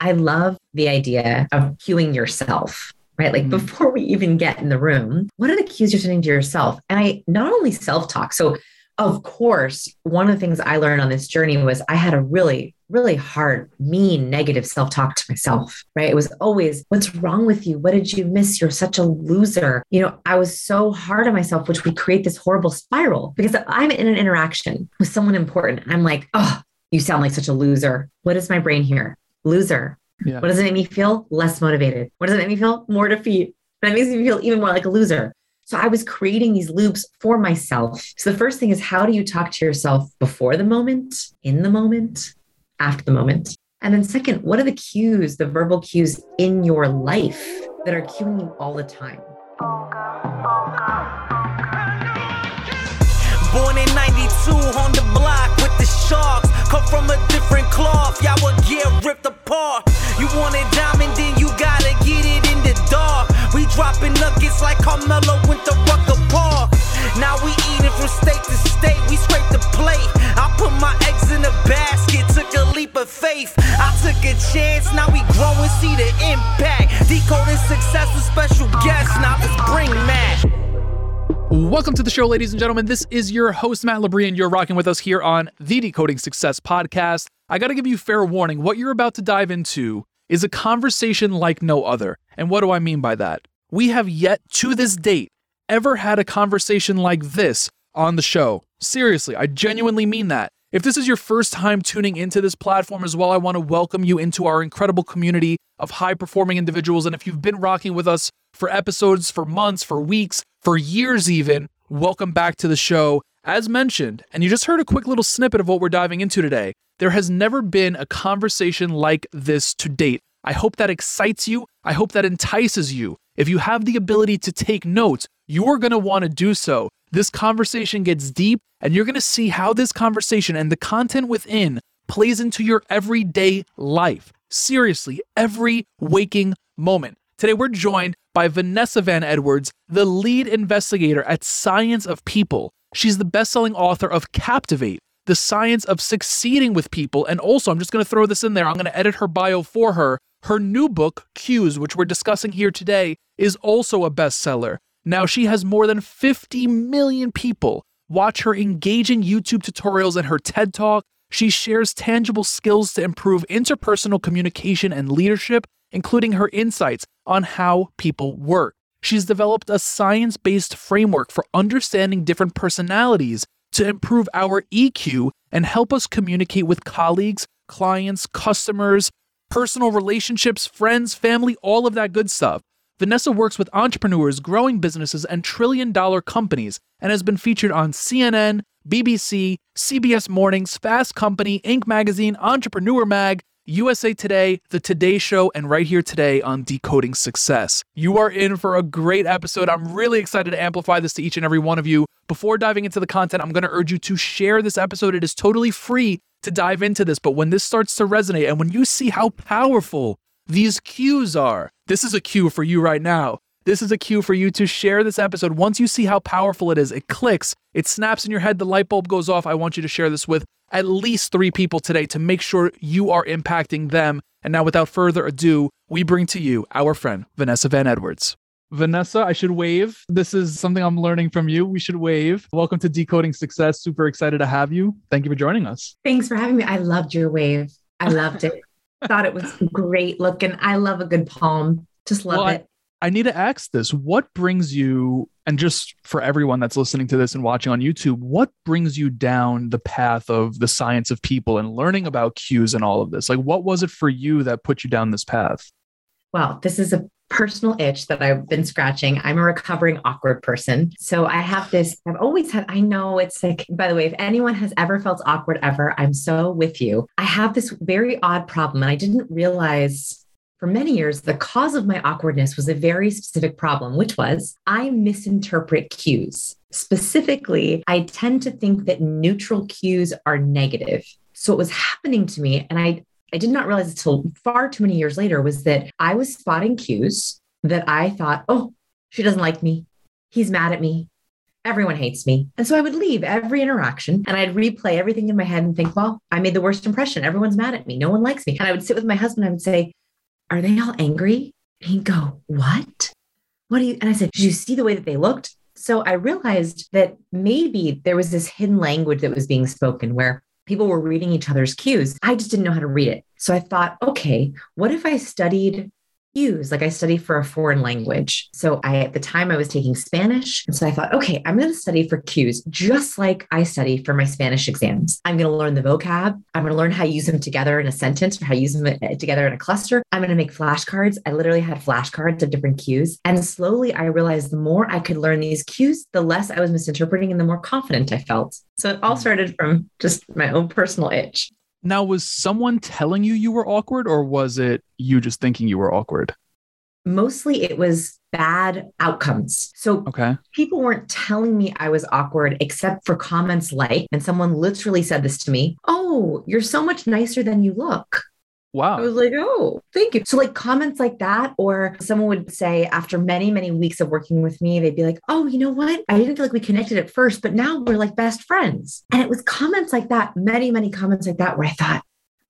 I love the idea of cueing yourself right? Like mm-hmm. before we even get in the room, what are the cues you're sending to yourself? And I not only self talk. So, of course, one of the things I learned on this journey was I had a really, really hard, mean, negative self talk to myself, right? It was always, what's wrong with you? What did you miss? You're such a loser. You know, I was so hard on myself, which would create this horrible spiral because I'm in an interaction with someone important. I'm like, oh, you sound like such a loser. What is my brain here? Loser. Yeah. What does it make me feel? Less motivated. What does it make me feel? More defeat. That makes me feel even more like a loser. So I was creating these loops for myself. So the first thing is how do you talk to yourself before the moment, in the moment, after the moment? And then second, what are the cues, the verbal cues in your life that are cueing you all the time? Come from a different cloth, y'all would get ripped apart. You want it diamond, then you gotta get it in the dark. We dropping nuggets like Carmelo went to Rucker Park. Now we eating from state to state, we scrape the plate. I put my eggs in a basket, took a leap of faith. I took a chance, now we grow and see the impact. Decoding success with special guests, now let's bring Matt. Welcome to the show, ladies and gentlemen. This is your host, Matt Labrie, and you're rocking with us here on the Decoding Success podcast. I got to give you fair warning. What you're about to dive into is a conversation like no other. And what do I mean by that? We have yet to this date ever had a conversation like this on the show. Seriously, I genuinely mean that. If this is your first time tuning into this platform as well, I want to welcome you into our incredible community of high performing individuals. And if you've been rocking with us for episodes, for months, for weeks, for years even, welcome back to the show. As mentioned, and you just heard a quick little snippet of what we're diving into today, there has never been a conversation like this to date. I hope that excites you. I hope that entices you. If you have the ability to take notes, you're going to want to do so this conversation gets deep, and you're going to see how this conversation and the content within plays into your everyday life. Seriously, every waking moment. Today, we're joined by Vanessa Van Edwards, the lead investigator at Science of People. She's the best selling author of Captivate, the science of succeeding with people. And also, I'm just going to throw this in there, I'm going to edit her bio for her. Her new book, Cues, which we're discussing here today, is also a bestseller. Now she has more than 50 million people watch her engaging YouTube tutorials and her TED Talk. She shares tangible skills to improve interpersonal communication and leadership, including her insights on how people work. She's developed a science based framework for understanding different personalities to improve our EQ and help us communicate with colleagues, clients, customers, personal relationships, friends, family, all of that good stuff. Vanessa works with entrepreneurs, growing businesses, and trillion dollar companies, and has been featured on CNN, BBC, CBS Mornings, Fast Company, Inc. Magazine, Entrepreneur Mag, USA Today, The Today Show, and right here today on Decoding Success. You are in for a great episode. I'm really excited to amplify this to each and every one of you. Before diving into the content, I'm going to urge you to share this episode. It is totally free to dive into this, but when this starts to resonate and when you see how powerful these cues are. This is a cue for you right now. This is a cue for you to share this episode. Once you see how powerful it is, it clicks, it snaps in your head, the light bulb goes off. I want you to share this with at least three people today to make sure you are impacting them. And now, without further ado, we bring to you our friend, Vanessa Van Edwards. Vanessa, I should wave. This is something I'm learning from you. We should wave. Welcome to Decoding Success. Super excited to have you. Thank you for joining us. Thanks for having me. I loved your wave. I loved it. Thought it was great looking. I love a good palm. Just love well, it. I, need to ask this. What brings you, and just for everyone that's listening to this and watching on YouTube, what brings you down the path of the science of people and learning about cues and all of this? Like, what was it for you that put you down this path? Well, this is a personal itch that I've been scratching. I'm a recovering awkward person. So I have this, I've always had, I know it's like, by the way, if anyone has ever felt awkward ever, I'm so with you. I have this very odd problem, and I didn't realize for many years, the cause of my awkwardness was a very specific problem, which was I misinterpret cues. Specifically, I tend to think that neutral cues are negative. So it was happening to me, and I I did not realize until far too many years later was that I was spotting cues that I thought, oh, she doesn't like me. He's mad at me. everyone hates me. And so I would leave every interaction and I'd replay everything in my head and think, well, I made the worst impression. Everyone's mad at me. No one likes me. And I would sit with my husband. And I would say, are they all angry? And he'd go, what? What do you? And I said, did you see the way that they looked? So I realized that maybe there was this hidden language that was being spoken where people were reading each other's cues. I just didn't know how to read it. So I thought, okay, what if I studied cues. Like I study for a foreign language. So I, at the time I was taking Spanish. And so I thought, okay, I'm going to study for cues just like I study for my Spanish exams. I'm going to learn the vocab. I'm going to learn how to use them together in a sentence or how to use them uh, together in a cluster. I'm going to make flashcards. I literally had flashcards of different cues. And slowly I realized the more I could learn these cues, the less I was misinterpreting and the more confident I felt. So it all hmm. started from just my own personal itch. Now, was someone telling you you were awkward, or was it you just thinking you were awkward? Mostly it was bad outcomes. So okay. people weren't telling me I was awkward except for comments like, and someone literally said this to me Oh, you're so much nicer than you look. Wow. I was like, oh, thank you. So, like comments like that, or someone would say after many, many weeks of working with me, they'd be like, oh, you know what? I didn't feel like we connected at first, but now we're like best friends. And it was comments like that, many, many comments like that, where I thought,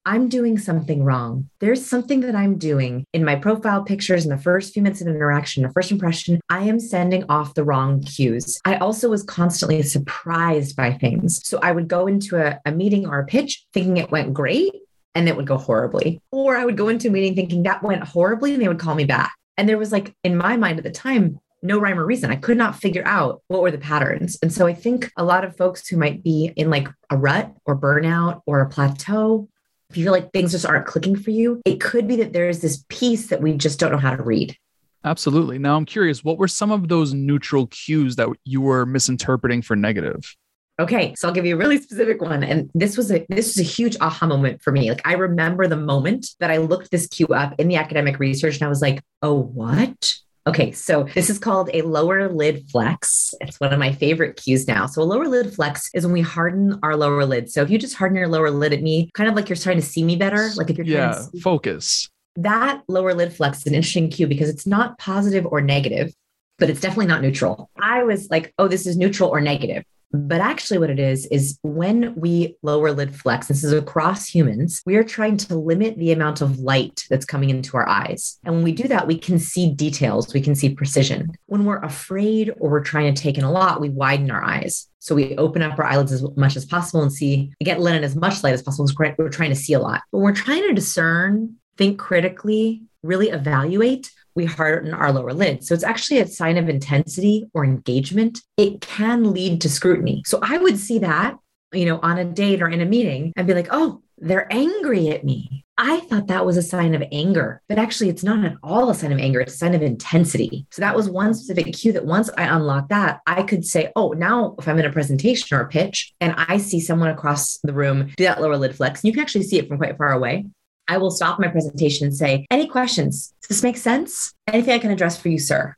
I'm doing something wrong. There's something that I'm doing in my profile pictures in the first few minutes of interaction, the first impression. I am sending off the wrong cues. I also was constantly surprised by things. So I would go into a, a meeting or a pitch thinking it went great and it would go horribly. Or I would go into a meeting thinking that went horribly and they would call me back. And there was like, in my mind at the time, no rhyme or reason. I could not figure out what were the patterns. And so I think a lot of folks who might be in like a rut or burnout or a plateau, if you feel like things just aren't clicking for you, it could be that there's this piece that we just don't know how to read. Absolutely. Now I'm curious, what were some of those neutral cues that you were misinterpreting for negative? Okay, so I'll give you a really specific one. And this was a this was a huge aha moment for me. Like I remember the moment that I looked this cue up in the academic research and I was like, oh, what? Okay, so this is called a lower lid flex. It's one of my favorite cues now. So, a lower lid flex is when we harden our lower lid. So, if you just harden your lower lid at me, kind of like you're trying to see me better, like if you're yeah, focus. That lower lid flex is an interesting cue because it's not positive or negative, but it's definitely not neutral. I was like, oh, this is neutral or negative. But actually, what it is, is when we lower lid flex, this is across humans, we are trying to limit the amount of light that's coming into our eyes. And when we do that, we can see details, we can see precision. When we're afraid or we're trying to take in a lot, we widen our eyes. So we open up our eyelids as much as possible and see, get in as much light as possible. We're trying to see a lot. But we're trying to discern, think critically, really evaluate we harden our lower lid. So it's actually a sign of intensity or engagement. It can lead to scrutiny. So I would see that, you know, on a date or in a meeting and be like, oh, they're angry at me. I thought that was a sign of anger, but actually, it's not at all a sign of anger. It's a sign of intensity. So, that was one specific cue that once I unlocked that, I could say, oh, now if I'm in a presentation or a pitch and I see someone across the room do that lower lid flex, you can actually see it from quite far away, I will stop my presentation and say, Any questions? Does this make sense? Anything I can address for you, sir?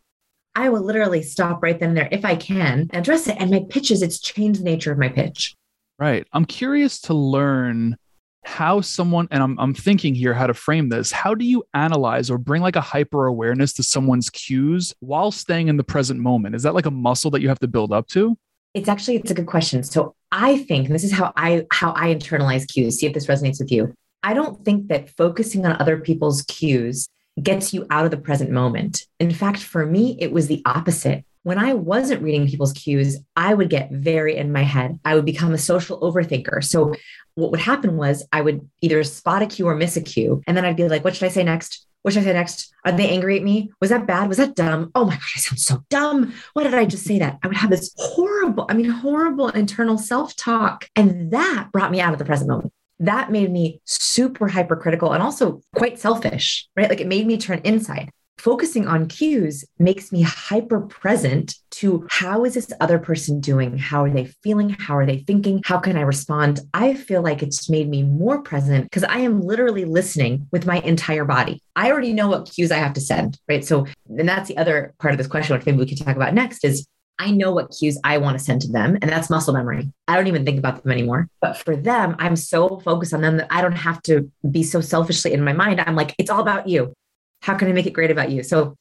I will literally stop right then and there if I can address it. And my pitches, it's changed the nature of my pitch. Right. I'm curious to learn how someone, and I'm, I'm thinking here how to frame this. How do you analyze or bring like a hyper awareness to someone's cues while staying in the present moment? Is that like a muscle that you have to build up to? It's actually it's a good question. So I think this is how I how I internalize cues. See if this resonates with you. I don't think that focusing on other people's cues gets you out of the present moment. In fact, for me, it was the opposite. When I wasn't reading people's cues, I would get very in my head. I would become a social overthinker. So, what would happen was I would either spot a cue or miss a cue. And then I'd be like, what should I say next? What should I say next? Are they angry at me? Was that bad? Was that dumb? Oh my gosh, I sound so dumb. Why did I just say that? I would have this horrible, I mean, horrible internal self talk. And that brought me out of the present moment that made me super hypercritical and also quite selfish, right? Like it made me turn inside. Focusing on cues makes me hyper present to how is this other person doing? How are they feeling? How are they thinking? How can I respond? I feel like it's made me more present because I am literally listening with my entire body. I already know what cues I have to send, right? So, and that's the other part of this question, which maybe we can talk about next is I know what cues I want to send to them, and that's muscle memory. I don't even think about them anymore. But for them, I'm so focused on them that I don't have to be so selfishly in my mind. I'm like, it's all about you. How can I make it great about you? So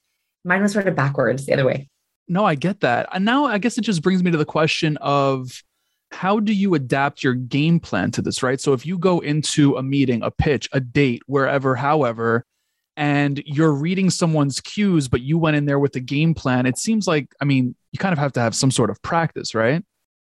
mine was sort of backwards the other way. No, I get that. And now I guess it just brings me to the question of how do you adapt your game plan to this, right? So if you go into a meeting, a pitch, a date, wherever, however, and you're reading someone's cues, but you went in there with a game plan, it seems like, I mean, you kind of have to have some sort of practice, right?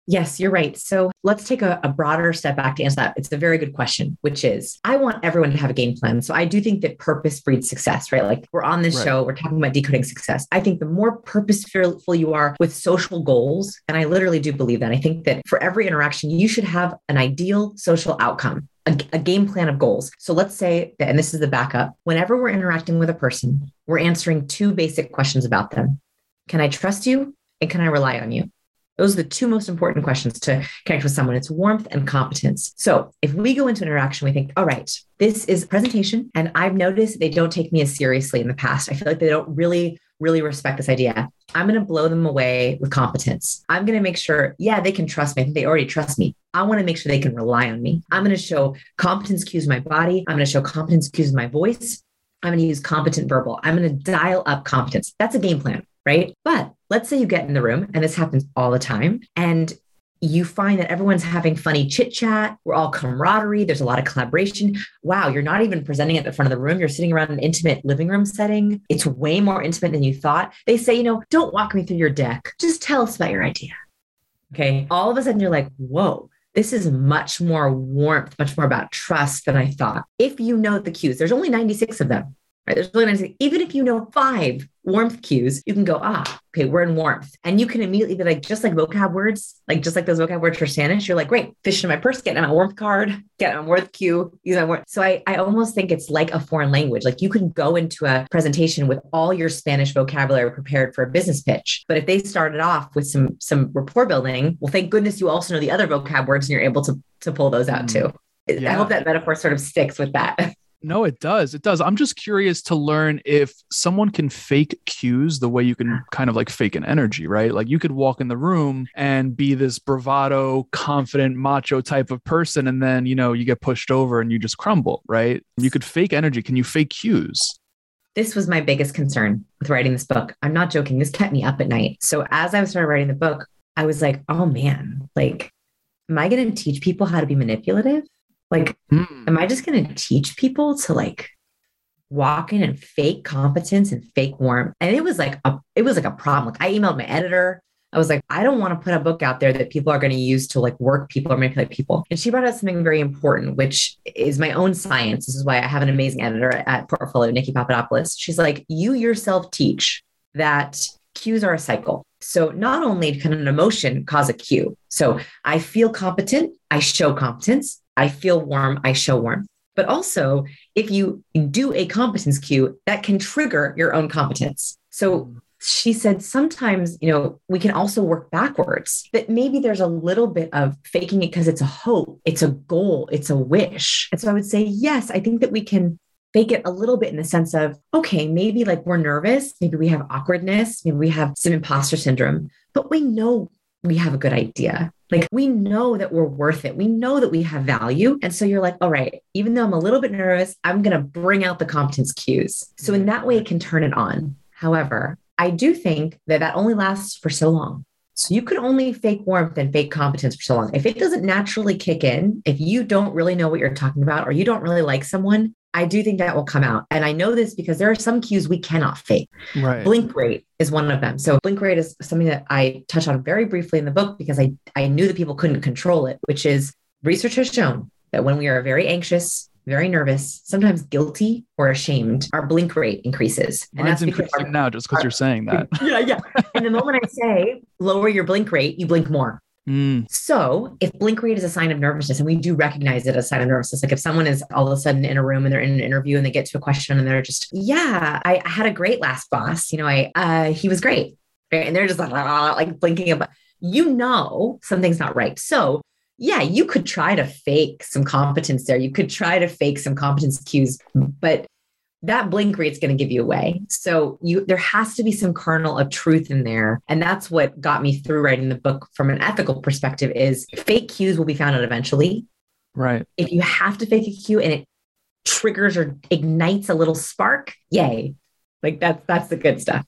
Yes, you're right. So let's take a, a, broader step back to answer that. It's a very good question, which is I want everyone to have a game plan. So I do think that purpose breeds success, right? Like we're on this right. show, we're talking about decoding success. I think the more purposeful you are with social goals, and I literally do believe that, I think that for every interaction, you should have an ideal social outcome. A, a game plan of goals. So let's say that, and this is the backup whenever we're interacting with a person, we're answering two basic questions about them Can I trust you? And can I rely on you? Those are the two most important questions to connect with someone. It's warmth and competence. So if we go into interaction, we think, all right, this is presentation. And I've noticed they don't take me as seriously in the past. I feel like they don't really, really respect this idea. I'm going to blow them away with competence. I'm going to make sure, yeah, they can trust me. I think they already trust me. I want to make sure they can rely on me. I'm going to show competence cues in my body. I'm going to show competence cues in my voice. I'm going to use competent verbal. I'm going to dial up competence. That's a game plan, right? But let's say you get in the room, and this happens all the time, and you find that everyone's having funny chit chat. We're all camaraderie. There's a lot of collaboration. Wow, you're not even presenting at the front of the room. You're sitting around an intimate living room setting. It's way more intimate than you thought. They say, you know, don't walk me through your deck. Just tell us about your idea. Okay. All of a sudden, you're like, whoa, this is much more warmth, much more about trust than I thought. If you know the cues, there's only 96 of them. Right? There's really nice. Even if you know five warmth cues, you can go, ah, okay, we're in warmth. And you can immediately be like, just like vocab words, like just like those vocab words for Spanish, you're like, great, fish in my purse, get my warmth card, get my warmth cue, use my warmth. So I, I almost think it's like a foreign language. Like you can go into a presentation with all your Spanish vocabulary prepared for a business pitch. But if they started off with some some rapport building, well, thank goodness you also know the other vocab words and you're able to to pull those out mm. too. Yeah. I hope that metaphor sort of sticks with that. No, it does. It does. I'm just curious to learn if someone can fake cues the way you can kind of like fake an energy, right? Like you could walk in the room and be this bravado, confident, macho type of person. And then, you know, you get pushed over and you just crumble, right? You could fake energy. Can you fake cues? This was my biggest concern with writing this book. I'm not joking. This kept me up at night. So as I started writing the book, I was like, oh man, like, am I going to teach people how to be manipulative? Like, mm. am I just going to teach people to like walk in and fake competence and fake warmth? And it was like a, it was like a problem. Like I emailed my editor. I was like, I don't want to put a book out there that people are going to use to like work people or manipulate people. And she brought up something very important, which is my own science. This is why I have an amazing editor at Portfolio, Niki Papadopoulos. She's like, you yourself teach that cues are a cycle. So not only can an emotion cause a cue. So I feel competent, I show competence. I feel warm, I show warm. But also, if you do a competence cue, that can trigger your own competence. So she said sometimes, you know, we can also work backwards, that maybe there's a little bit of faking it because it's a hope, it's a goal, it's a wish. And so I would say, yes, I think that we can fake it a little bit in the sense of, okay, maybe like we're nervous, maybe we have awkwardness, maybe we have some imposter syndrome, but we know we have a good idea. Like we know that we're worth it. We know that we have value. And so you're like, all right, even though I'm a little bit nervous, I'm going to bring out the competence cues. So in mm-hmm. that way, it can turn it on. However, I do think that that only lasts for so long. So you could only fake warmth and fake competence for so long. If it doesn't naturally kick in, if you don't really know what you're talking about or you don't really like someone, I do think that will come out. And I know this because there are some cues we cannot fake. Right. Blink rate is one of them. So blink rate is something that I touch on very briefly in the book because I, I knew that people couldn't control it, which is research has shown that when we are very anxious, very nervous, sometimes guilty or ashamed, our blink rate increases. And Mine's that's increasing our, now just because you're saying that. yeah, yeah. and the moment I say lower your blink rate, you blink more. Mm. So, if blink rate is a sign of nervousness, and we do recognize it as a sign of nervousness, like if someone is all of a sudden in a room and they're in an interview and they get to a question and they're just, yeah, I, I had a great last boss. You know, I uh, he was great, right? And they're just like, ah, like blinking about. You know, something's not right. So, yeah, you could try to fake some competence there. You could try to fake some competence cues, but that blink rate's going to give you away. So you there has to be some kernel of truth in there. And that's what got me through writing the book from an ethical perspective is fake cues will be found out eventually. Right. If you have to fake a cue and it triggers or ignites a little spark, yay. Like that's that's the good stuff.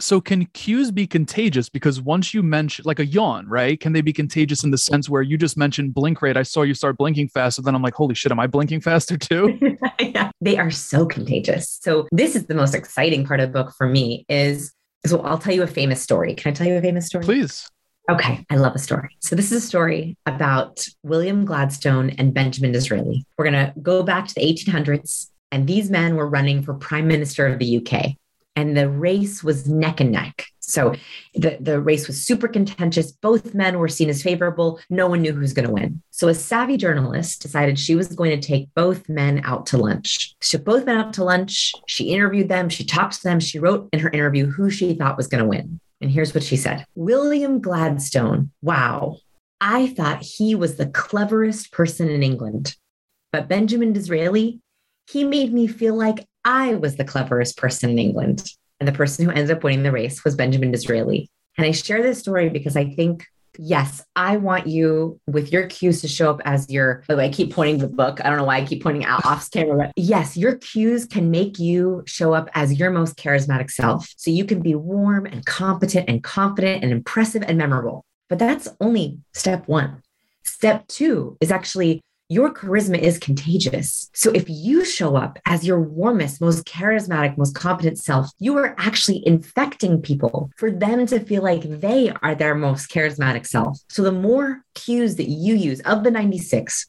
So can cues be contagious? Because once you mention like a yawn, right? Can they be contagious in the sense where you just mentioned blink rate? I saw you start blinking faster. Then I'm like, holy shit, am I blinking faster too? yeah. They are so contagious. So this is the most exciting part of the book for me is so I'll tell you a famous story. Can I tell you a famous story? Please. Okay, I love a story. So, this is a story about William Gladstone and Benjamin Disraeli. We're going to go back to the 1800s, and these men were running for Prime Minister of the UK, and the race was neck and neck. So, the, the race was super contentious. Both men were seen as favorable. No one knew who was going to win. So, a savvy journalist decided she was going to take both men out to lunch. She took both men out to lunch. She interviewed them. She talked to them. She wrote in her interview who she thought was going to win. And here's what she said William Gladstone. Wow. I thought he was the cleverest person in England. But Benjamin Disraeli, he made me feel like I was the cleverest person in England. And the person who ended up winning the race was Benjamin Disraeli. And I share this story because I think yes, I want you with your cues to show up as your, by the way, I keep pointing the book. I don't know why I keep pointing out off camera, yes, your cues can make you show up as your most charismatic self. So you can be warm and competent and confident and impressive and memorable. But that's only step one. Step two is actually your charisma is contagious. So if you show up as your warmest, most charismatic, most competent self, you are actually infecting people for them to feel like they are their most charismatic self. So the more cues that you use of the 96,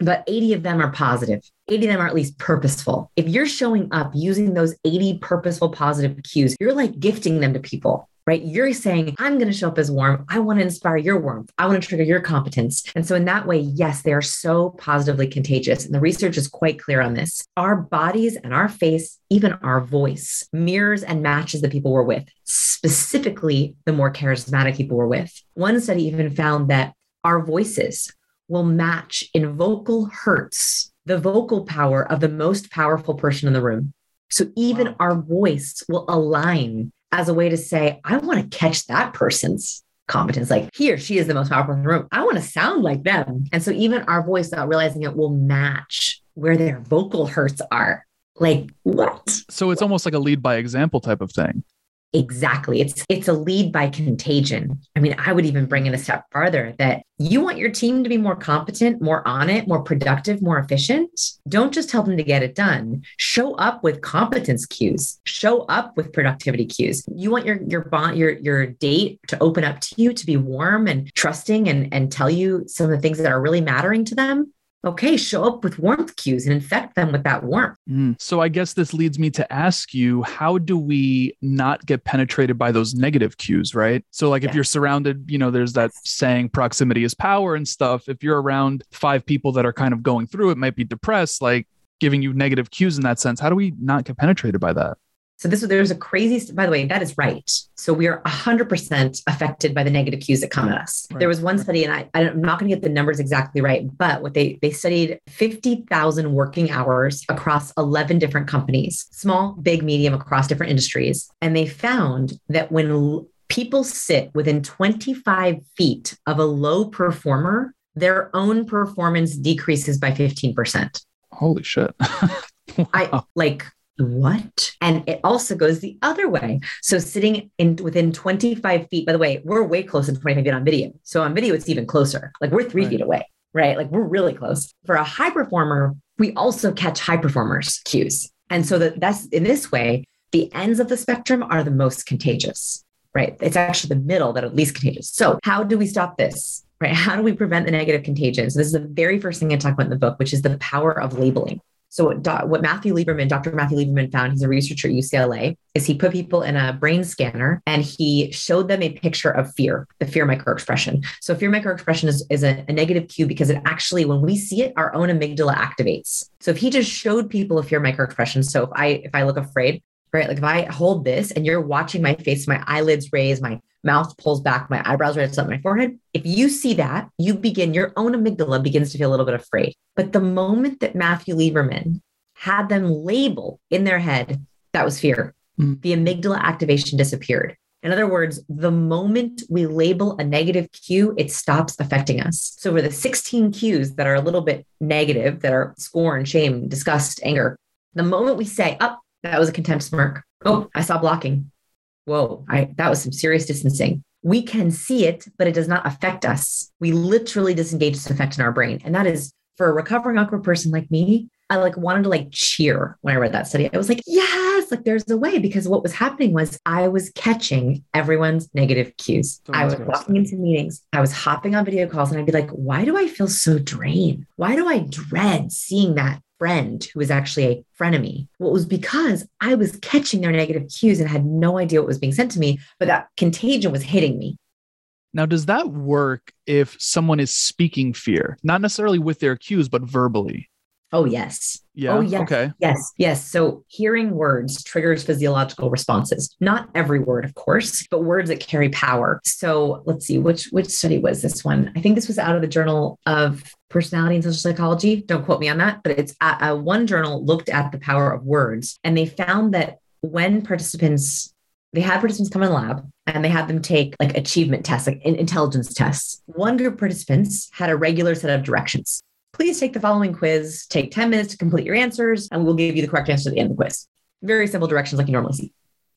about 80 of them are positive. 80 of them are at least purposeful. If you're showing up using those 80 purposeful positive cues, you're like gifting them to people right? You're saying, I'm going to show up as warm. I want to inspire your warmth. I want to trigger your competence. And so, in that way, yes, they are so positively contagious. And the research is quite clear on this. Our bodies and our face, even our voice, mirrors and matches the people we're with, specifically the more charismatic people we're with. One study even found that our voices will match in vocal hertz the vocal power of the most powerful person in the room. So even wow. our voice will align as a way to say, I want to catch that person's competence. Like he or she is the most powerful in the room. I want to sound like them. And so even our voice, without realizing it, will match where their vocal hertz are. Like what? So it's almost like a lead by example type of thing. Exactly. It's it's a lead by contagion. I mean, I would even bring it a step farther that you want your team to be more competent, more on it, more productive, more efficient. Don't just tell them to get it done. Show up with competence cues. Show up with productivity cues. You want your your bond your your date to open up to you to be warm and trusting and and tell you some of the things that are really mattering to them okay, show up with warmth cues and infect them with that warmth. Mm. So I guess this leads me to ask you how do we not get penetrated by those negative cues, right? So, like, if you're surrounded, you know, there's that saying proximity is power and stuff. If you're around five people that are kind of going through it, might be depressed, like giving you negative cues in that sense. How do we not get penetrated by that? So this was there's a crazy. By the way, that is right. So we are 100% affected by the negative cues that come at us. Right. There was one study, and I, I'm not going to get the numbers exactly right, but what they they studied 50,000 working hours across 11 different companies, small, big, medium, across different industries, and they found that when people sit within 25 feet of a low performer, their own performance decreases by 15%. Holy shit. wow. I like what? And it also goes the other way. So sitting in within 25 feet, by the way, we're way closer than 25 feet on video. So on video, it's even closer. Like we're three right. feet away, right? Like we're really close. For a high performer, we also catch high performers cues. And so that that's in this way, the ends of the spectrum are the most contagious, right? It's actually the middle that are least contagious. So how do we stop this? Right? How do we prevent the negative contagion? So this is the very first thing I talk about in the book, which is the power of labeling. So what, what Matthew Lieberman, Dr. Matthew Lieberman found, he's a researcher at UCLA, is he put people in a brain scanner and he showed them a picture of fear, the fear microexpression. So fear microexpression is, is a, a negative cue because it actually, when we see it, our own amygdala activates. So if he just showed people a fear microexpression, so if I if I look afraid, right? Like if I hold this and you're watching my face, my eyelids raise, my mouth pulls back, my eyebrows rise up my forehead. If you see that, you begin, your own amygdala begins to feel a little bit afraid. But the moment that Matthew Lieberman had them label in their head, that was fear. Mm. The amygdala activation disappeared. In other words, the moment we label a negative cue, it stops affecting us. So, for the 16 cues that are a little bit negative, that are scorn, shame, disgust, anger, the moment we say, oh, that was a contempt smirk. Oh, I saw blocking. Whoa, I, that was some serious distancing. We can see it, but it does not affect us. We literally disengage this effect in our brain. And that is for a recovering awkward person like me, I like wanted to like cheer when I read that study. I was like, yes, like there's a way because what was happening was I was catching everyone's negative cues. So I was walking into meetings, I was hopping on video calls, and I'd be like, why do I feel so drained? Why do I dread seeing that friend who was actually a frenemy? Well, it was because I was catching their negative cues and had no idea what was being sent to me, but that contagion was hitting me. Now, does that work if someone is speaking fear, not necessarily with their cues, but verbally? Oh, yes. Yeah. Oh, yes. Okay. Yes, yes. So hearing words triggers physiological responses. Not every word, of course, but words that carry power. So let's see, which which study was this one? I think this was out of the Journal of Personality and Social Psychology. Don't quote me on that, but it's uh, uh, one journal looked at the power of words, and they found that when participants they had participants come in the lab and they had them take like achievement tests, like intelligence tests. One group of participants had a regular set of directions please take the following quiz, take 10 minutes to complete your answers, and we'll give you the correct answer at the end of the quiz. Very simple directions like you normally see.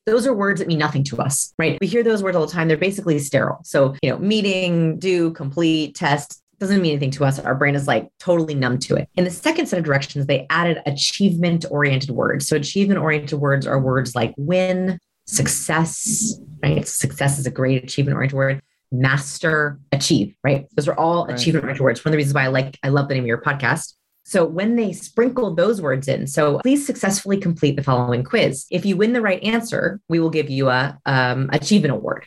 Those are words that mean nothing to us, right? We hear those words all the time. They're basically sterile. So, you know, meeting, do, complete, test doesn't mean anything to us. Our brain is like totally numb to it. In the second set of directions, they added achievement oriented words. So, achievement oriented words are words like win, success, right? Success is a great achievement oriented word master, achieve, right? Those are all Right. achievement oriented words. One of the reasons why I like, I love the name of your podcast. So when they sprinkled those words in, so please successfully complete the following quiz. If you win the right answer, we will give you a um, achievement award.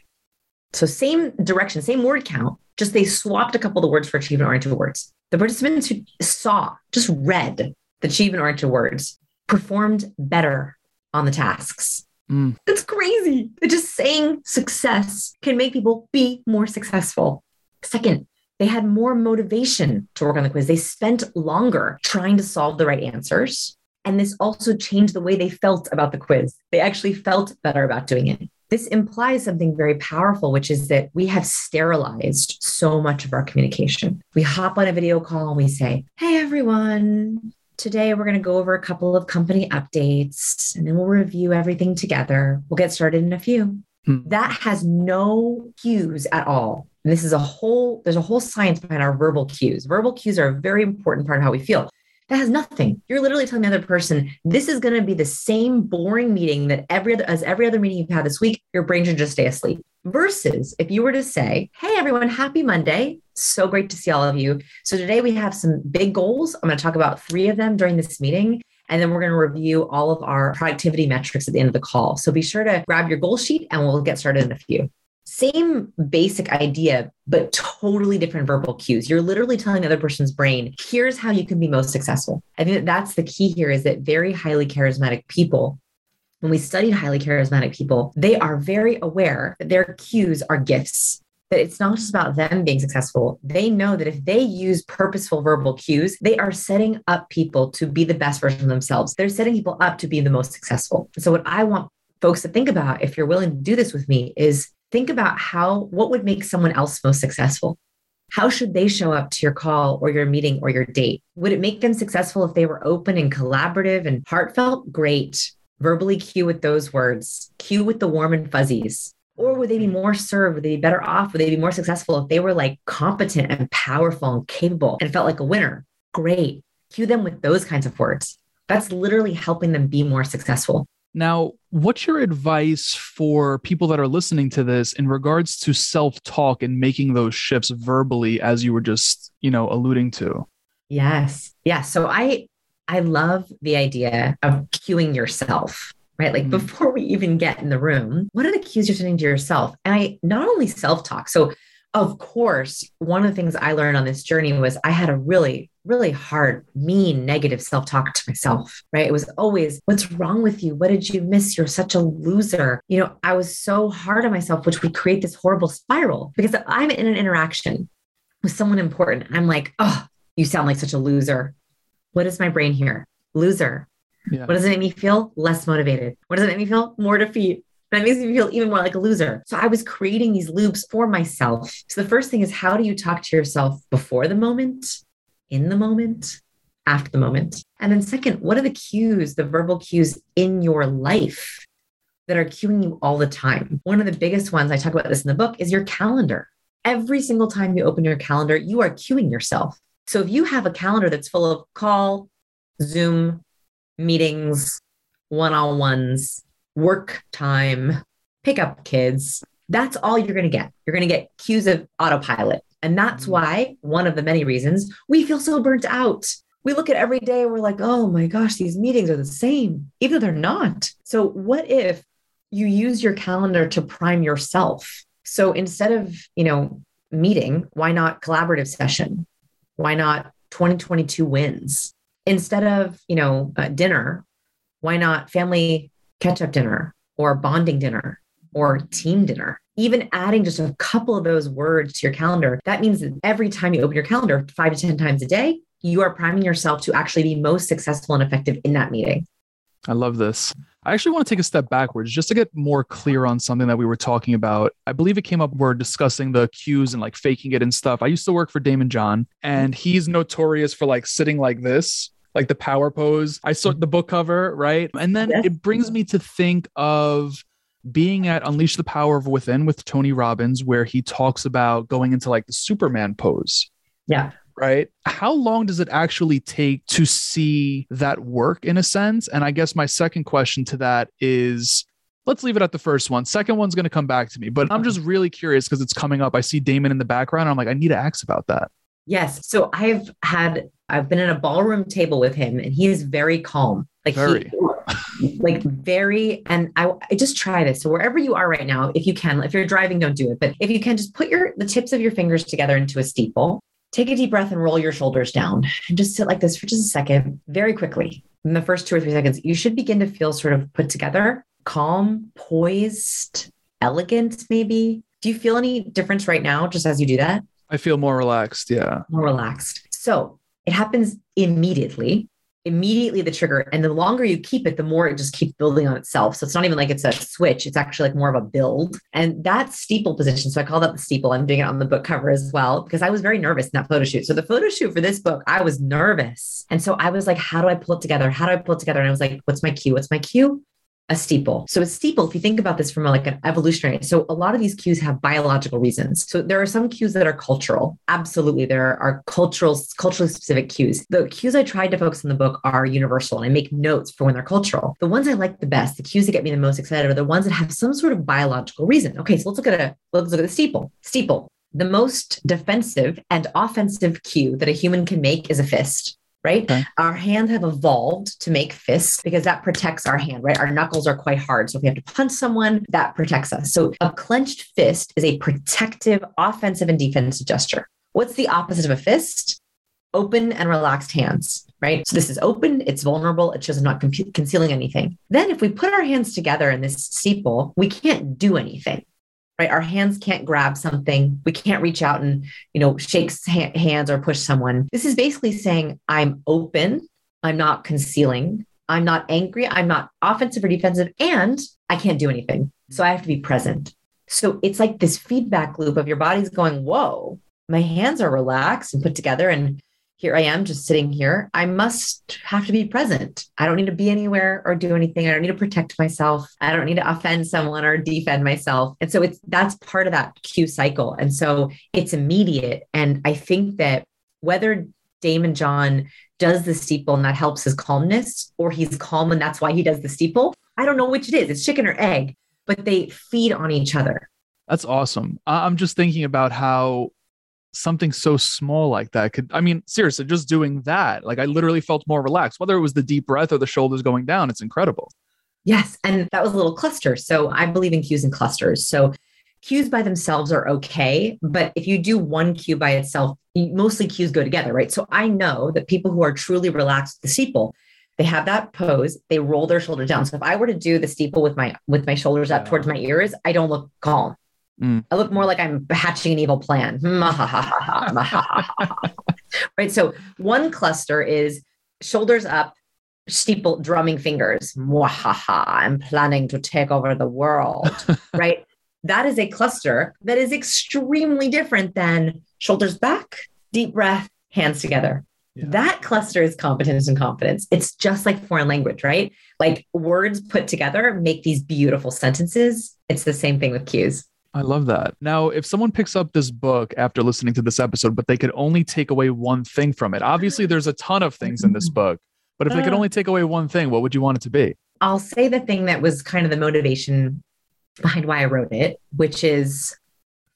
So same direction, same word count, just they swapped a couple of the words for achievement oriented words. The participants who saw, just read the achievement oriented words, performed better on the tasks. Mm. That's crazy. Just saying success can make people be more successful. Second, they had more motivation to work on the quiz. They spent longer trying to solve the right answers. And this also changed the way they felt about the quiz. They actually felt better about doing it. This implies something very powerful, which is that we have sterilized so much of our communication. We hop on a video call and we say, Hey, everyone, Today, we're going to go over a couple of company updates and then we'll review everything together. We'll get started in a few. Hmm. That has no cues at all. And this is a whole, there's a whole science behind our verbal cues. Verbal cues are a very important part of how we feel. That has nothing. You're literally telling the other person, this is going to be the same boring meeting that every other, as every other meeting you've had this week, your brain should just stay asleep. Versus if you were to say, hey, everyone, happy Monday. So great to see all of you. So today we have some big goals. I'm going to talk about three of them during this meeting. And then we're going to review all of our productivity metrics at the end of the call. So be sure to grab your goal sheet and we'll get started in a few. Same basic idea, but totally different verbal cues. You're literally telling the other person's brain, here's how you can be most successful. I think that that's the key here is that very highly charismatic people when we studied highly charismatic people, they are very aware that their cues are gifts. That it's not just about them being successful. They know that if they use purposeful verbal cues, they are setting up people to be the best version of themselves. They're setting people up to be the most successful. So, what I want folks to think about, if you're willing to do this with me, is think about how, what would make someone else most successful? How should they show up to your call or your meeting or your date? Would it make them successful if they were open and collaborative and heartfelt? Great verbally cue with those words, cue with the warm and fuzzies? Or would they be more served? Would they be better off? Would they be more successful if they were like competent and powerful and capable and felt like a winner? Great. Cue them with those kinds of words. That's literally helping them be more successful. Now, what's your advice for people that are listening to this in regards to self-talk and making those shifts verbally as you were just, you know, alluding to? Yes. Yeah. So I I love the idea of cueing yourself, right? Like Mhm. before we even get in the room, what are the cues you're sending to yourself? And I not only self-talk. So of course, one of the things I learned on this journey was I had a really, really hard, mean, negative self talk to myself, right? It was always, what's wrong with you? What did you miss? You're such a loser. You know, I was so hard on myself, which would create this horrible spiral because I'm in an interaction with someone important. I'm like, oh, you sound like such a loser. What is my brain here? Loser. Yeah. What does it make me feel? Less motivated. What does it make me feel? More defeat. That makes me feel even more like a loser. So I was creating these loops for myself. So the first thing is how do you talk to yourself before the moment, in the moment, after the moment? And then second, what are the cues, the verbal cues in your life that are cueing you all the time. One of the biggest ones, I talk about this in the book, is your calendar. Every single time you open your calendar, you are cueing yourself. So if you have a calendar that's full of call, Zoom, meetings, one on ones, work time, pick up kids, that's all you're going to get. You're going to get cues of autopilot. And that's mm-hmm. why one of the many reasons we feel so burnt out. We look at every day, we're like, oh my gosh, these meetings are the same, even though they're not. So, what if you use your calendar to prime yourself? So, instead of, you know, meeting, why not collaborative session? Why not 2022 wins? Instead of, you know, dinner, why not family catch up dinner or bonding dinner or team dinner? Even adding just a couple of those words to your calendar, that means that every time you open your calendar five to 10 times a day, you are priming yourself to actually be most successful and effective in that meeting. I love this. I actually want to take a step backwards just to get more clear on something that we were talking about. I believe it came up we're discussing the cues and like faking it and stuff. I used to work for Daymond John, and he's notorious for like sitting like this like the power pose. I saw the book cover, right? And then yes. it brings me to think of being at Unleash the Power of Within with Tony Robbins, where he talks about going into like the Superman pose. Yeah. Right. How long does it actually take to see that work in a sense? And I guess my second question to that is let's leave it at the first one. Second one's going to come back to me, but I'm uh-huh. just really curious because it's coming up. I see Daymond in the background. I'm like, I need to ask about that. Yes. So I've had I've been at a ballroom table with him and he is very calm. Like very. He, like very and I, I just try this. So wherever you are right now, if you can, if you're driving, don't do it. But if you can just put your the tips of your fingers together into a steeple, take a deep breath and roll your shoulders down and just sit like this for just a second, very quickly. In the first two or three seconds, you should begin to feel sort of put together, calm, poised, elegant, maybe. Do you feel any difference right now just as you do that? I feel more relaxed. Yeah. More relaxed. So it happens immediately immediately the trigger and the longer you keep it the more it just keeps building on itself. So it's not even like it's a switch it's actually like more of a build. And that steeple position so i call that the steeple. I'm doing it on the book cover as well because i was very nervous in that photo shoot. So the photo shoot for this book i was nervous. And so i was like how do i pull it together? How do i pull it together? And i was like what's my cue? What's my cue a steeple. So a steeple, if you think about this from like an evolutionary, so a lot of these cues have biological reasons. So there are some cues that are cultural. Absolutely, there are cultural, culturally specific cues. The cues I tried to focus on the book are universal, and I make notes for when they're cultural. The ones I like the best, the cues that get me the most excited, are the ones that have some sort of biological reason. Okay, so let's look at a let's look at the steeple. Steeple. The most defensive and offensive cue that a human can make is a fist right? Okay. Our hands have evolved to make fists because that protects our hand, right? Our knuckles are quite hard. So if we have to punch someone, that protects us. So a clenched fist is a protective, offensive, and defensive gesture. What's the opposite of a fist? Open and relaxed hands, right? So this is open, it's vulnerable, it shows I'm not concealing anything. Then if we put our hands together in this steeple, we can't do anything right? Our hands can't grab something. We can't reach out and, you know, shake ha- hands or push someone. This is basically saying, I'm open. I'm not concealing. I'm not angry. I'm not offensive or defensive. And I can't do anything. So I have to be present. So it's like this feedback loop of your body's going, whoa, my hands are relaxed and put together. And here I am just sitting here. I must have to be present. I don't need to be anywhere or do anything. I don't need to protect myself. I don't need to offend someone or defend myself. And so it's that's part of that cue cycle. And so it's immediate. And I think that whether Daymond John does the steeple and that helps his calmness, or he's calm and that's why he does the steeple, I don't know which it is. It's chicken or egg, but they feed on each other. That's awesome. I'm just thinking about how something so small like that could i mean seriously just doing that like i literally felt more relaxed. Whether it was the deep breath or the shoulders going down it's incredible. Yes and that was a little cluster. So i believe in cues and clusters. So cues by themselves are okay but if you do one cue by itself mostly cues go together right? So i know that people who are truly relaxed the steeple they have that pose they roll their shoulders down. So if i were to do the steeple with my with my shoulders up yeah. towards my ears i don't look calm Mm. I look more like I'm hatching an evil plan. right. So one cluster is shoulders up, steeple drumming fingers. I'm planning to take over the world. right. That is a cluster that is extremely different than shoulders back, deep breath, hands together. Yeah. That cluster is competence and confidence. It's just like foreign language, right? Like words put together make these beautiful sentences. It's the same thing with cues. I love that. Now, if someone picks up this book after listening to this episode, but they could only take away one thing from it, obviously there's a ton of things in this book, but if they could Uh. only take away one thing, what would you want it to be? I'll say the thing that was kind of the motivation behind why I wrote it, which is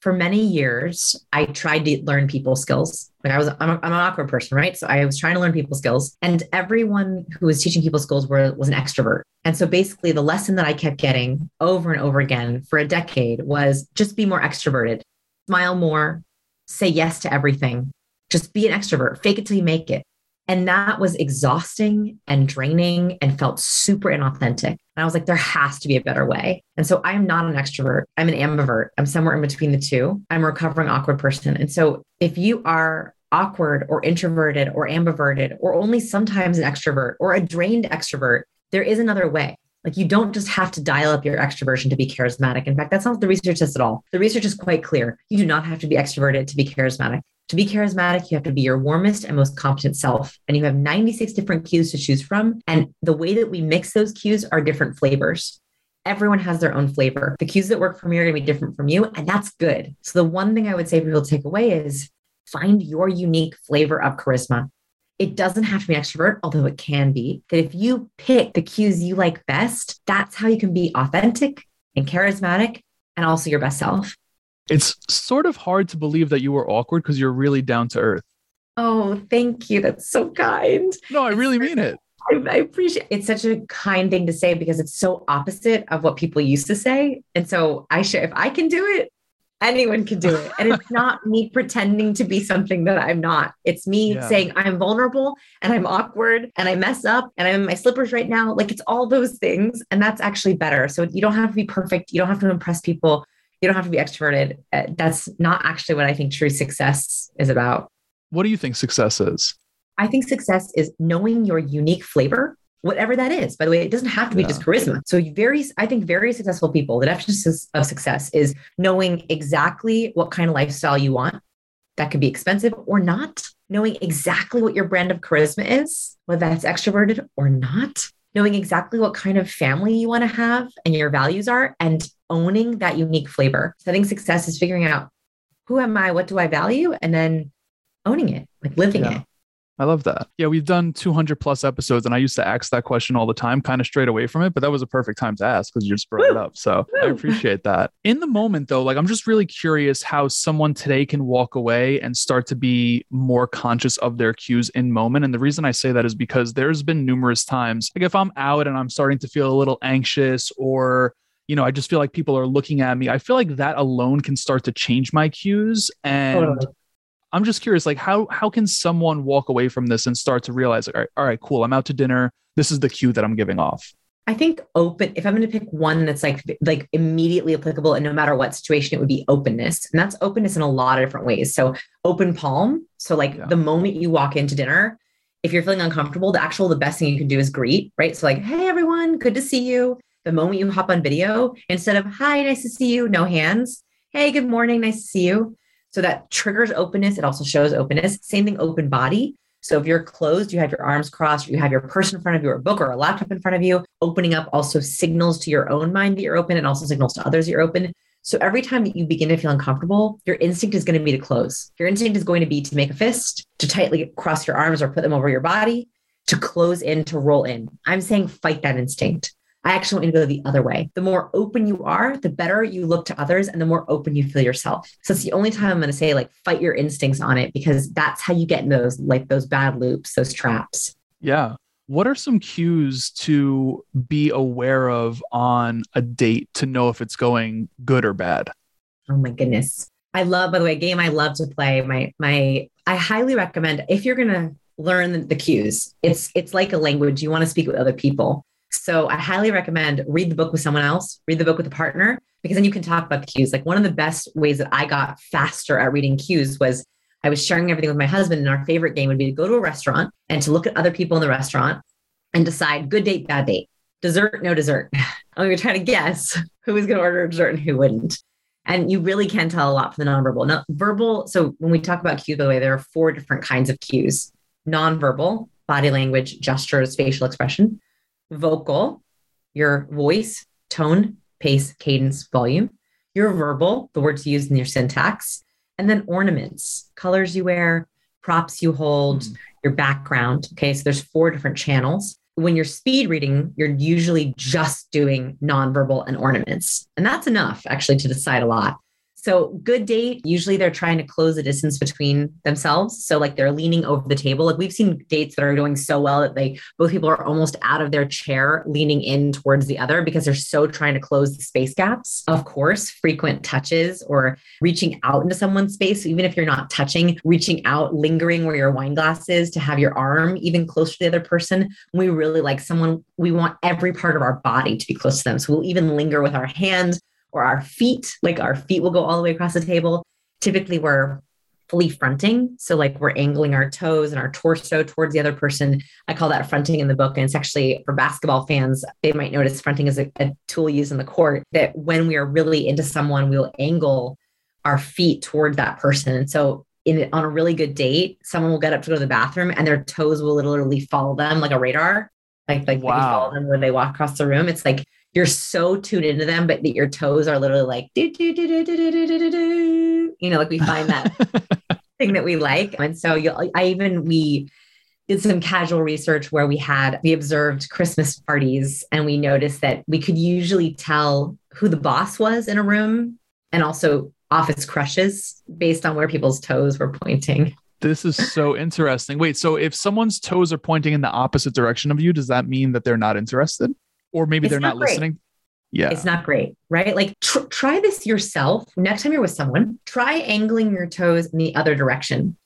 for many years, I tried to learn people skills. Like I was, I'm, a, I'm an awkward person, right? So I was trying to learn people skills, and everyone who was teaching people skills were was an extrovert. And so basically, the lesson that I kept getting over and over again for a decade was just be more extroverted, smile more, say yes to everything, just be an extrovert, fake it till you make it. And that was exhausting and draining and felt super inauthentic. And I was like, there has to be a better way. And so I'm not an extrovert. I'm an ambivert. I'm somewhere in between the two. I'm a recovering awkward person. And so if you are awkward or introverted or ambiverted or only sometimes an extrovert or a drained extrovert, there is another way. Like you don't just have to dial up your extroversion to be charismatic. In fact, that's not what the research says at all. The research is quite clear. You do not have to be extroverted to be charismatic. To be charismatic, you have to be your warmest and most competent self. And you have 96 different cues to choose from. And the way that we mix those cues are different flavors. Everyone has their own flavor. The cues that work for me are going to be different from you. And that's good. So the one thing I would say for people to take away is find your unique flavor of charisma. It doesn't have to be extrovert, although it can be. That if you pick the cues you like best, that's how you can be authentic and charismatic and also your best self. It's sort of hard to believe that you were awkward because you're really down to earth. Oh, thank you. That's so kind. No, I really mean it. I, I appreciate it's such a kind thing to say because it's so opposite of what people used to say. And so I share if I can do it, anyone can do it. And it's not me pretending to be something that I'm not. It's me Yeah. saying I'm vulnerable and I'm awkward and I mess up and I'm in my slippers right now. Like it's all those things. And that's actually better. So you don't have to be perfect. You don't have to impress people. You don't have to be extroverted. Uh, That's not actually what I think true success is about. What do you think success is? I think success is knowing your unique flavor, whatever that is. By the way, it doesn't have to be Yeah. just charisma. So very, I think very successful people, the definition of success is knowing exactly what kind of lifestyle you want. That could be expensive or not. Knowing exactly what your brand of charisma is, whether that's extroverted or not. Knowing exactly what kind of family you want to have and your values are, and owning that unique flavor. So I think success is figuring out who am I, what do I value, and then owning it, like living Yeah. it. I love that. Yeah, we've done 200 plus episodes, and I used to ask that question all the time, kind of straight away from it. But that was a perfect time to ask because you just brought it up. So I appreciate that. In the moment, though, like I'm just really curious how someone today can walk away and start to be more conscious of their cues in moment. And the reason I say that is because there's been numerous times, like if I'm out and I'm starting to feel a little anxious or you know, I just feel like people are looking at me. I feel like that alone can start to change my cues. And Totally. I'm just curious, like how how can someone walk away from this and start to realize, like, all right, all right, cool, I'm out to dinner. This is the cue that I'm giving off. I think open, if I'm going to pick one that's like like immediately applicable and no matter what situation, it would be openness. And that's openness in a lot of different ways. So open palm. So like Yeah. the moment you walk into dinner, if you're feeling uncomfortable, the actual the best thing you can do is greet, right? So like, hey everyone, good to see you. The moment you hop on video, instead of hi, nice to see you, no hands. Hey, good morning, nice to see you. So that triggers openness. It also shows openness. Same thing, open body. So if you're closed, you have your arms crossed, you have your purse in front of you, or a book or a laptop in front of you. Opening up also signals to your own mind that you're open and also signals to others you're open. So every time that you begin to feel uncomfortable, your instinct is going to be to close. Your instinct is going to be to make a fist, to tightly cross your arms or put them over your body, to close in, to roll in. I'm saying fight that instinct. I actually want you to go the other way. The more open you are, the better you look to others and the more open you feel yourself. So it's the only time I'm going to say like fight your instincts on it because that's how you get in those like those bad loops, those traps. Yeah. What are some cues to be aware of on a date to know if it's going good or bad? Oh my goodness. I love, by the way, a game I love to play. My my I highly recommend if you're gonna learn the cues, it's it's like a language. You want to speak with other people. So I highly recommend read the book with someone else, read the book with a partner, because then you can talk about the cues. Like one of the best ways that I got faster at reading cues was I was sharing everything with my husband, and our favorite game would be to go to a restaurant and to look at other people in the restaurant and decide good date, bad date, dessert, no dessert. And we were trying to guess who was going to order dessert and who wouldn't. And you really can tell a lot from the nonverbal. Now, verbal, so when we talk about cues, by the way, there are four different kinds of cues. nonverbal, body language, gestures, facial expression, vocal, your voice, tone, pace, cadence, volume, your verbal, the words used in your syntax, and then ornaments, colors you wear, props you hold, mm. your background. Okay, so there's four different channels. When you're speed reading, you're usually just doing nonverbal and ornaments. And that's enough actually to decide a lot. So, good date, usually they're trying to close the distance between themselves. So, like they're leaning over the table. Like we've seen dates that are doing so well that they both people are almost out of their chair, leaning in towards the other because they're so trying to close the space gaps. Of course, frequent touches or reaching out into someone's space, even if you're not touching, reaching out, lingering where your wine glass is to have your arm even closer to the other person. We really like someone, we want every part of our body to be close to them. So, we'll even linger with our hands or our feet, like our feet will go all the way across the table. Typically, we're fully fronting. So, like, we're angling our toes and our torso towards the other person. I call that fronting in the book. And it's actually for basketball fans, they might notice fronting is a, a tool used in the court that when we are really into someone, we'll angle our feet toward that person. And so, in, on a really good date, someone will get up to go to the bathroom and their toes will literally follow them like a radar. Like, like wow. follow them when they walk across the room. It's like you're so tuned into them, but that your toes are literally like, do, do, do, do, do, do, do, do, do. you know, like we find that thing that we like. And so you I even, we, did some casual research where we had we observed christmas parties and we noticed that we could usually tell who the boss was in a room and also office crushes based on where people's toes were pointing this is so interesting wait so if someone's toes are pointing in the opposite direction of you does that mean that they're not interested or maybe it's they're not, not listening. Yeah. It's not great, right? Like tr- try this yourself. Next time you're with someone, try angling your toes in the other direction.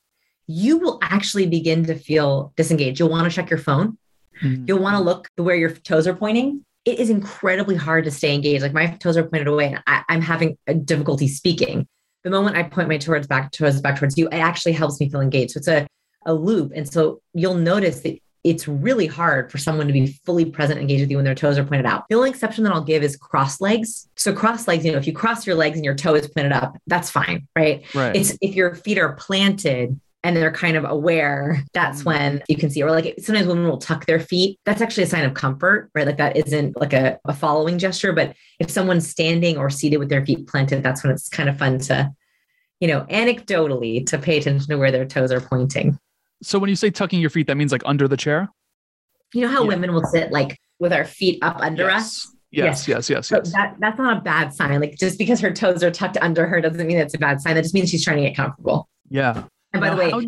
You will actually begin to feel disengaged. You'll want to check your phone. Mm-hmm. You'll want to look where your toes are pointing. It is incredibly hard to stay engaged. Like my toes are pointed away and I, am having a difficulty speaking. The moment I point my toes back toes back towards you, it actually helps me feel engaged. So it's a, a loop. And so you'll notice that it's really hard for someone to be fully present, engaged with you when their toes are pointed out. The only exception that I'll give is cross legs. So cross legs, you know, if you cross your legs and your toe is pointed up, that's fine, right? Right. It's if your feet are planted and they're kind of aware, that's mm-hmm. when you can see. Or like sometimes women will tuck their feet. That's actually a sign of comfort, right? Like that isn't like a, a following gesture. But if someone's standing or seated with their feet planted, that's when it's kind of fun to, you know, anecdotally to pay attention to where their toes are pointing. So when you say tucking your feet, that means like under the chair? You know how yeah. women will sit like with our feet up under yes. us? Yes, yes, yes, yes. that, that's not a bad sign. Like just because her toes are tucked under her doesn't mean it's a bad sign. That just means she's trying to get comfortable. Yeah. And by now, the way, how...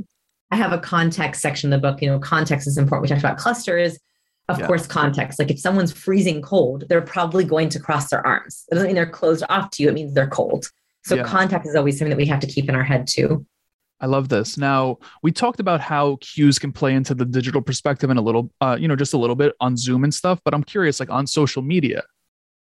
I have a context section in the book. You know, context is important. We talked about clusters. Of yeah. course, context. Like if someone's freezing cold, they're probably going to cross their arms. It doesn't mean they're closed off to you. It means they're cold. So yeah. context is always something that we have to keep in our head too. I love this. Now, we talked about how cues can play into the digital perspective in a little, uh, you know, just a little bit on Zoom and stuff. But I'm curious, like on social media,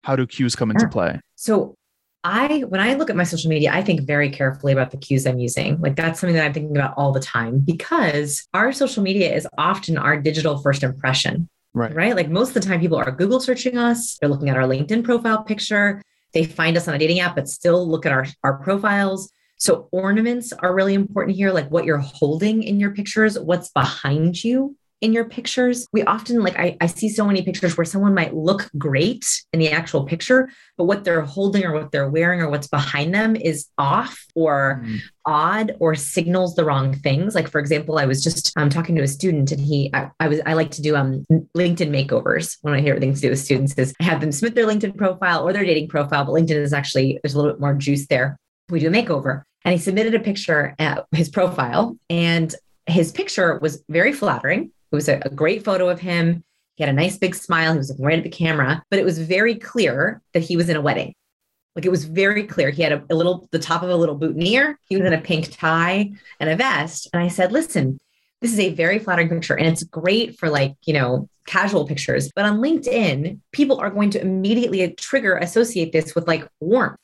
how do cues come into play? So, I, when I look at my social media, I think very carefully about the cues I'm using. Like that's something that I'm thinking about all the time because our social media is often our digital first impression. Right. Right. Like most of the time, people are Google searching us, they're looking at our LinkedIn profile picture. They find us on a dating app, but still look at our, our profiles so ornaments are really important here, like what you're holding in your pictures, what's behind you in your pictures. We often like I, I see so many pictures where someone might look great in the actual picture, but what they're holding or what they're wearing or what's behind them is off or mm. odd or signals the wrong things. Like for example, I was just um, talking to a student and he I, I was I like to do um LinkedIn makeovers when I hear things to do with students is I have them submit their LinkedIn profile or their dating profile, but LinkedIn is actually there's a little bit more juice there we do a makeover. And he submitted a picture at his profile, and his picture was very flattering. It was a, a great photo of him. He had a nice big smile. He was looking right at the camera, but it was very clear that he was in a wedding. Like it was very clear. He had a, a little, the top of a little boutonniere. He was in a pink tie and a vest. And I said, listen, this is a very flattering picture and it's great for like, you know, casual pictures. But on LinkedIn, people are going to immediately trigger, associate this with like warmth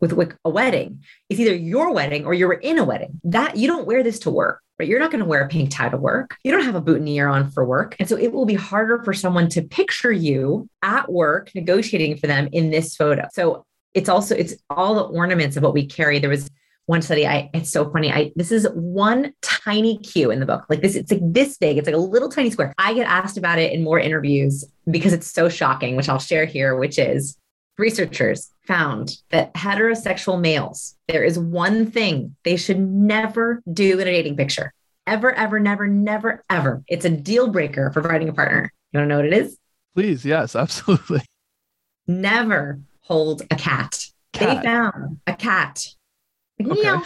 with a wedding. It's either your wedding or you're in a wedding. That you don't wear this to work, right? You're not going to wear a pink tie to work. You don't have a boutonniere on for work. And so it will be harder for someone to picture you at work negotiating for them in this photo. So it's also it's all the ornaments of what we carry. There was one study. I it's so funny. I this is one tiny cue in the book. Like this, it's like this big. It's like a little tiny square. I get asked about it in more interviews because it's so shocking, which I'll share here, which is researchers found that heterosexual males, there is one thing they should never do in a dating picture. Ever, ever, never, never, ever. It's a deal breaker for finding a partner. You want to know what it is? Please, yes, absolutely. Never hold a cat. Cat. They found a cat. Okay. Meow.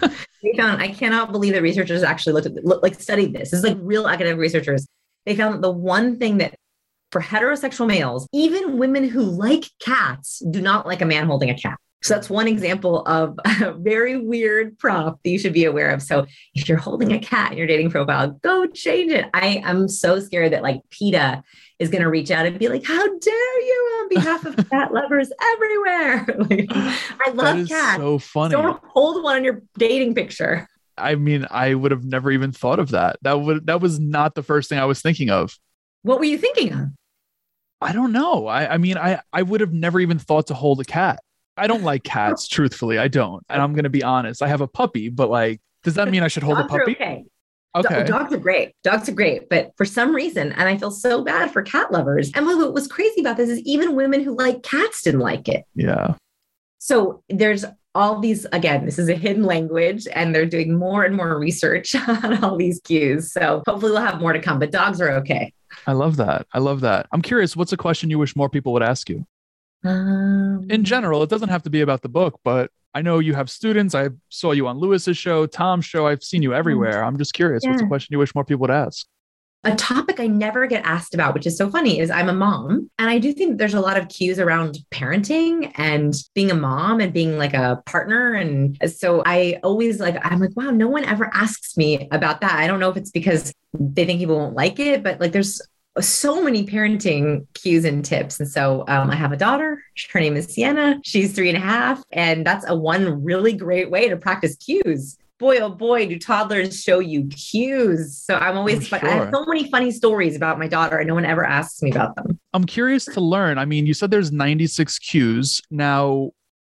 they found, I cannot believe that researchers actually looked at, look, like studied this. This is like real academic researchers. They found that the one thing that for heterosexual males, even women who like cats do not like a man holding a cat. So that's one example of a very weird prop that you should be aware of. So if you're holding a cat in your dating profile, go change it. I am so scared that like PETA is going to reach out and be like, "How dare you!" On behalf of cat lovers everywhere. Like, I love is cats. so funny. Don't hold one on your dating picture. I mean, I would have never even thought of that. That would that was not the first thing I was thinking of. What were you thinking of? I don't know. I, I mean, I, I would have never even thought to hold a cat. I don't like cats, truthfully. I don't. And I'm going to be honest. I have a puppy, but like, does that mean I should hold a Dogs are puppy? okay. Okay. Dogs are great. Dogs are great. But for some reason, and I feel so bad for cat lovers. And what was crazy about this is even women who like cats didn't like it. Yeah. So there's all these, again, this is a hidden language, and they're doing more and more research on all these cues. So hopefully we'll have more to come, but dogs are okay. I love that. I love that. I'm curious, what's a question you wish more people would ask you? Um, In general, it doesn't have to be about the book, but I know you have students. I saw you on Lewis's show, Tom's show. I've seen you everywhere. I'm just curious, what's a question you wish more people would ask? A topic I never get asked about, which is so funny, is I'm a mom. And I do think there's a lot of cues around parenting and being a mom and being like a partner. And so I always like, I'm like, wow, no one ever asks me about that. I don't know if it's because they think people won't like it, but like there's so many parenting cues and tips. And so um, I have a daughter. Her name is Sienna. She's three and a half. And that's a one really great way to practice cues boy, oh boy, do toddlers show you cues. So I'm always, I'm I have so many funny stories about my daughter, and no one ever asks me about them. I'm curious to learn. I mean, you said there's 96 cues. Now,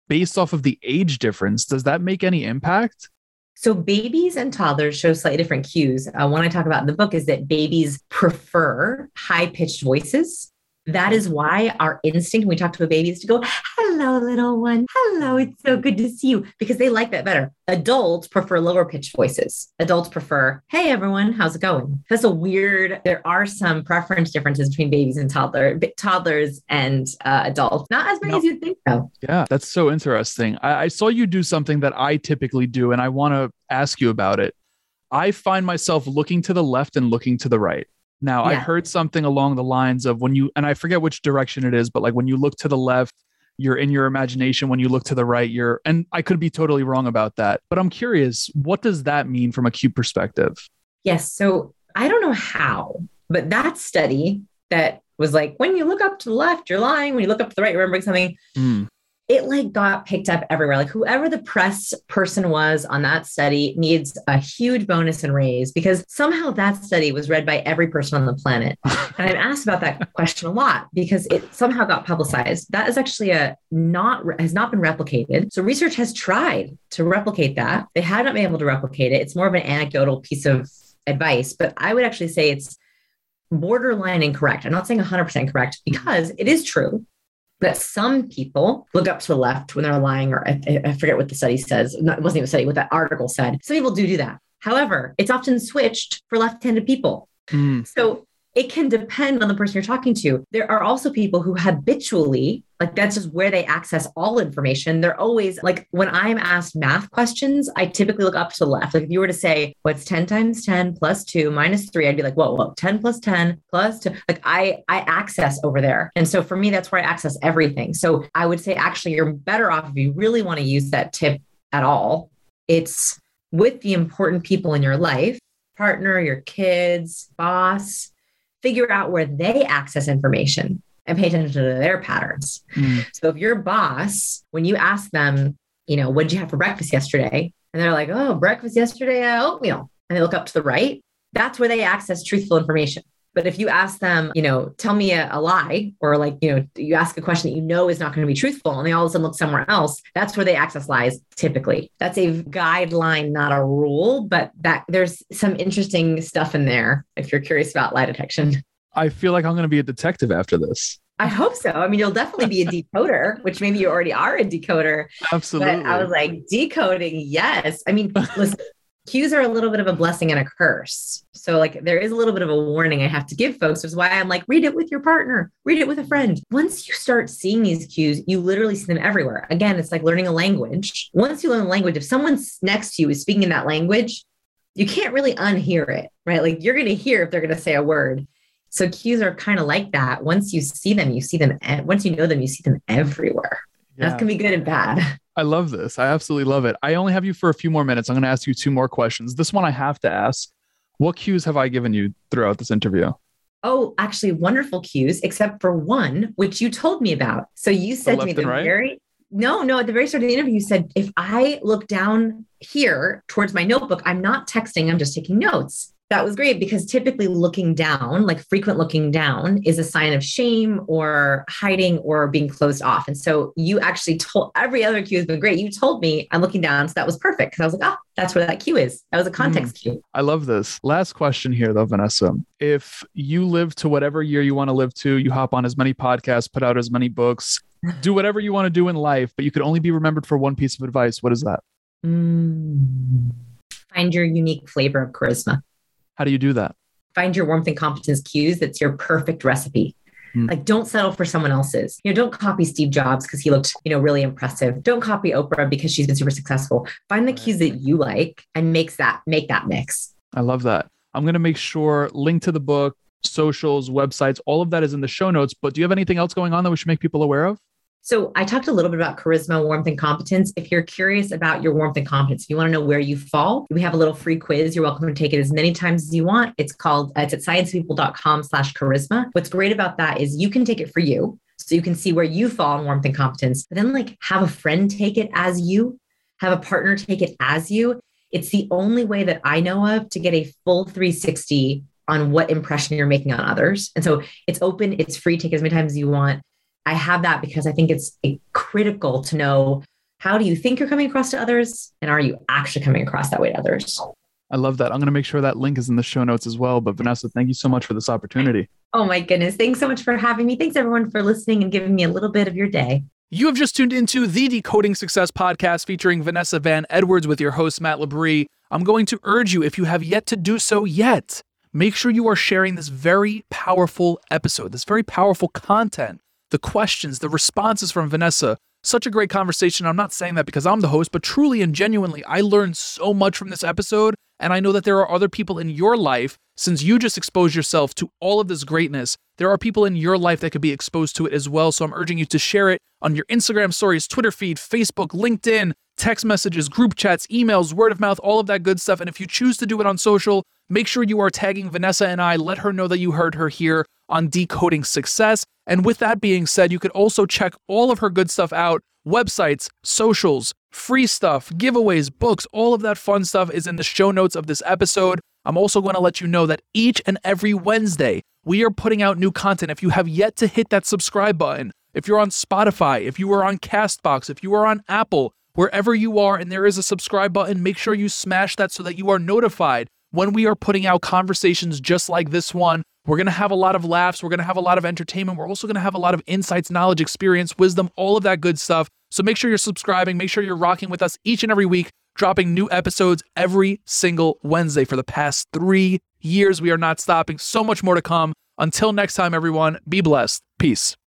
based off of the age difference, does that make any impact? So babies and toddlers show slightly different cues. Uh, one I talk about in the book is that babies prefer high pitched voices. That is why our instinct when we talk to a baby is to go, hello, little one. Hello, it's so good to see you, because they like that better. Adults prefer lower pitched voices. Adults prefer, hey, everyone, how's it going? That's a weird, there are some preference differences between babies and toddler, toddlers and uh, adults. Not as many No. as you'd think, though. Yeah, that's so interesting. I, I saw you do something that I typically do, and I want to ask you about it. I find myself looking to the left and looking to the right. Now, I heard something along the lines of when you, and I forget which direction it is, but like when you look to the left, you're in your imagination. When you look to the right, you're, and I could be totally wrong about that. But I'm curious, what does that mean from a cue perspective? Yes. So I don't know how, but that study that was like, when you look up to the left, you're lying. When you look up to the right, you're remembering something. Hmm. It like got picked up everywhere. Like whoever the press person was on that study needs a huge bonus and raise because somehow that study was read by every person on the planet. and I'm asked about that question a lot because it somehow got publicized. That is actually a not has not been replicated. So research has tried to replicate that. They have not been able to replicate it. It's more of an anecdotal piece of advice, but I would actually say it's borderline incorrect. I'm not saying 100% correct because it is true that some people look up to the left when they're lying, or I, I forget what the study says. It wasn't even a study, what that article said. Some people do do that. However, it's often switched for left handed people. Hmm. So it can depend on the person you're talking to. There are also people who habitually, like that's just where they access all information. They're always like when I'm asked math questions, I typically look up to the left. Like if you were to say, what's 10 times 10 plus 2 minus 3, I'd be like, whoa, whoa, 10 plus 10 plus 2. Like I I access over there. And so for me, that's where I access everything. So I would say actually you're better off if you really want to use that tip at all. It's with the important people in your life, partner, your kids, boss, figure out where they access information and pay attention to their patterns. Hmm. So if your boss, when you ask them, you know, what did you have for breakfast yesterday? And they're like, oh, breakfast yesterday, uh, oatmeal. And they look up to the right, that's where they access truthful information. But if you ask them, you know, tell me a, a, lie, or like, you know, you ask a question that you know is not going to be truthful, and they all of a sudden look somewhere else, that's where they access lies typically. That's a guideline, not a rule, but that there's some interesting stuff in there if you're curious about lie detection. I feel like I'm going to be a detective after this. I hope so. I mean, you'll definitely be a decoder, which maybe you already are a decoder. Absolutely. But I was like, decoding, yes. I mean, listen, cues are a little bit of a blessing and a curse. So, like, there is a little bit of a warning I have to give folks, which is why I'm like, read it with your partner, read it with a friend. Once you start seeing these cues, you literally see them everywhere. Again, it's like learning a language. Once you learn a language, if someone's next to you is speaking in that language, you can't really unhear it, right? Like, you're going to hear if they're going to say a word. So cues are kind of like that. Once you see them, you see them. Once you know them, you see them everywhere. Yeah. That can be good and bad. I love this. I absolutely love it. I only have you for a few more minutes. I'm going to ask you two more questions. This one I have to ask. What cues have I given you throughout this interview? Oh, actually, wonderful cues, except for one, which you told me about. So you said to me the right? very no, no, at the very start of the interview, you said if I look down here towards my notebook, I'm not texting, I'm just taking notes that was great because typically looking down, like frequent looking down, is a sign of shame or hiding or being closed off. And so you actually told every other cue has been great. You told me I'm looking down. So that was perfect because I was like, oh, that's where that cue is. That was a context mm, cue. I love this. Last question here, though, Vanessa. If you live to whatever year you want to live to, you hop on as many podcasts, put out as many books, do whatever you want to do in life, but you could only be remembered for one piece of advice. What is that? Mm, find your unique flavor of charisma. How do you do that? Find your warmth and competence cues. That's your perfect recipe. Hmm. Like, don't settle for someone else's. You know, don't copy Steve Jobs because he looked, you know, really impressive. Don't copy Oprah because she's been super successful. Find the cues that you like and makes that make that mix. I love that. I'm going to make sure link to the book, socials, websites, all of that is in the show notes. But do you have anything else going on that we should make people aware of? So I talked a little bit about charisma, warmth, and competence. If you're curious about your warmth and competence, if you want to know where you fall, we have a little free quiz. You're welcome to take it as many times as you want. It's called, uh, it's at sciencepeople.com slash charisma. What's great about that is you can take it for you. So you can see where you fall in warmth and competence, but then like have a friend take it as you, have a partner take it as you. It's the only way that I know of to get a full 360 on what impression you're making on others. And so it's open, it's free, take as many times as you want. I have that because I think it's critical to know how do you think you're coming across to others and are you actually coming across that way to others? I love that. I'm going to make sure that link is in the show notes as well. But Vanessa, thank you so much for this opportunity. Oh my goodness. Thanks so much for having me. Thanks everyone for listening and giving me a little bit of your day. You have just tuned into the Decoding Success podcast featuring Vanessa Van Edwards with your host, Matt Labrie. I'm going to urge you, if you have yet to do so yet, make sure you are sharing this very powerful episode, this very powerful content the questions, the responses from Vanessa. Such a great conversation. I'm not saying that because I'm the host, but truly and genuinely, I learned so much from this episode. And I know that there are other people in your life, since you just exposed yourself to all of this greatness, there are people in your life that could be exposed to it as well. So I'm urging you to share it on your Instagram stories, Twitter feed, Facebook, LinkedIn, text messages, group chats, emails, word of mouth, all of that good stuff. And if you choose to do it on social, make sure you are tagging Vanessa and I. Let her know that you heard her here on Decoding Success. And with that being said, you could also check all of her good stuff out websites, socials, free stuff, giveaways, books, all of that fun stuff is in the show notes of this episode. I'm also going to let you know that each and every Wednesday, we are putting out new content. If you have yet to hit that subscribe button, if you're on Spotify, if you are on Castbox, if you are on Apple, wherever you are and there is a subscribe button, make sure you smash that so that you are notified when we are putting out conversations just like this one we're going to have a lot of laughs. We're going to have a lot of entertainment. We're also going to have a lot of insights, knowledge, experience, wisdom, all of that good stuff. So make sure you're subscribing. Make sure you're rocking with us each and every week, dropping new episodes every single Wednesday for the past three years. We are not stopping. So much more to come. Until next time, everyone, be blessed. Peace.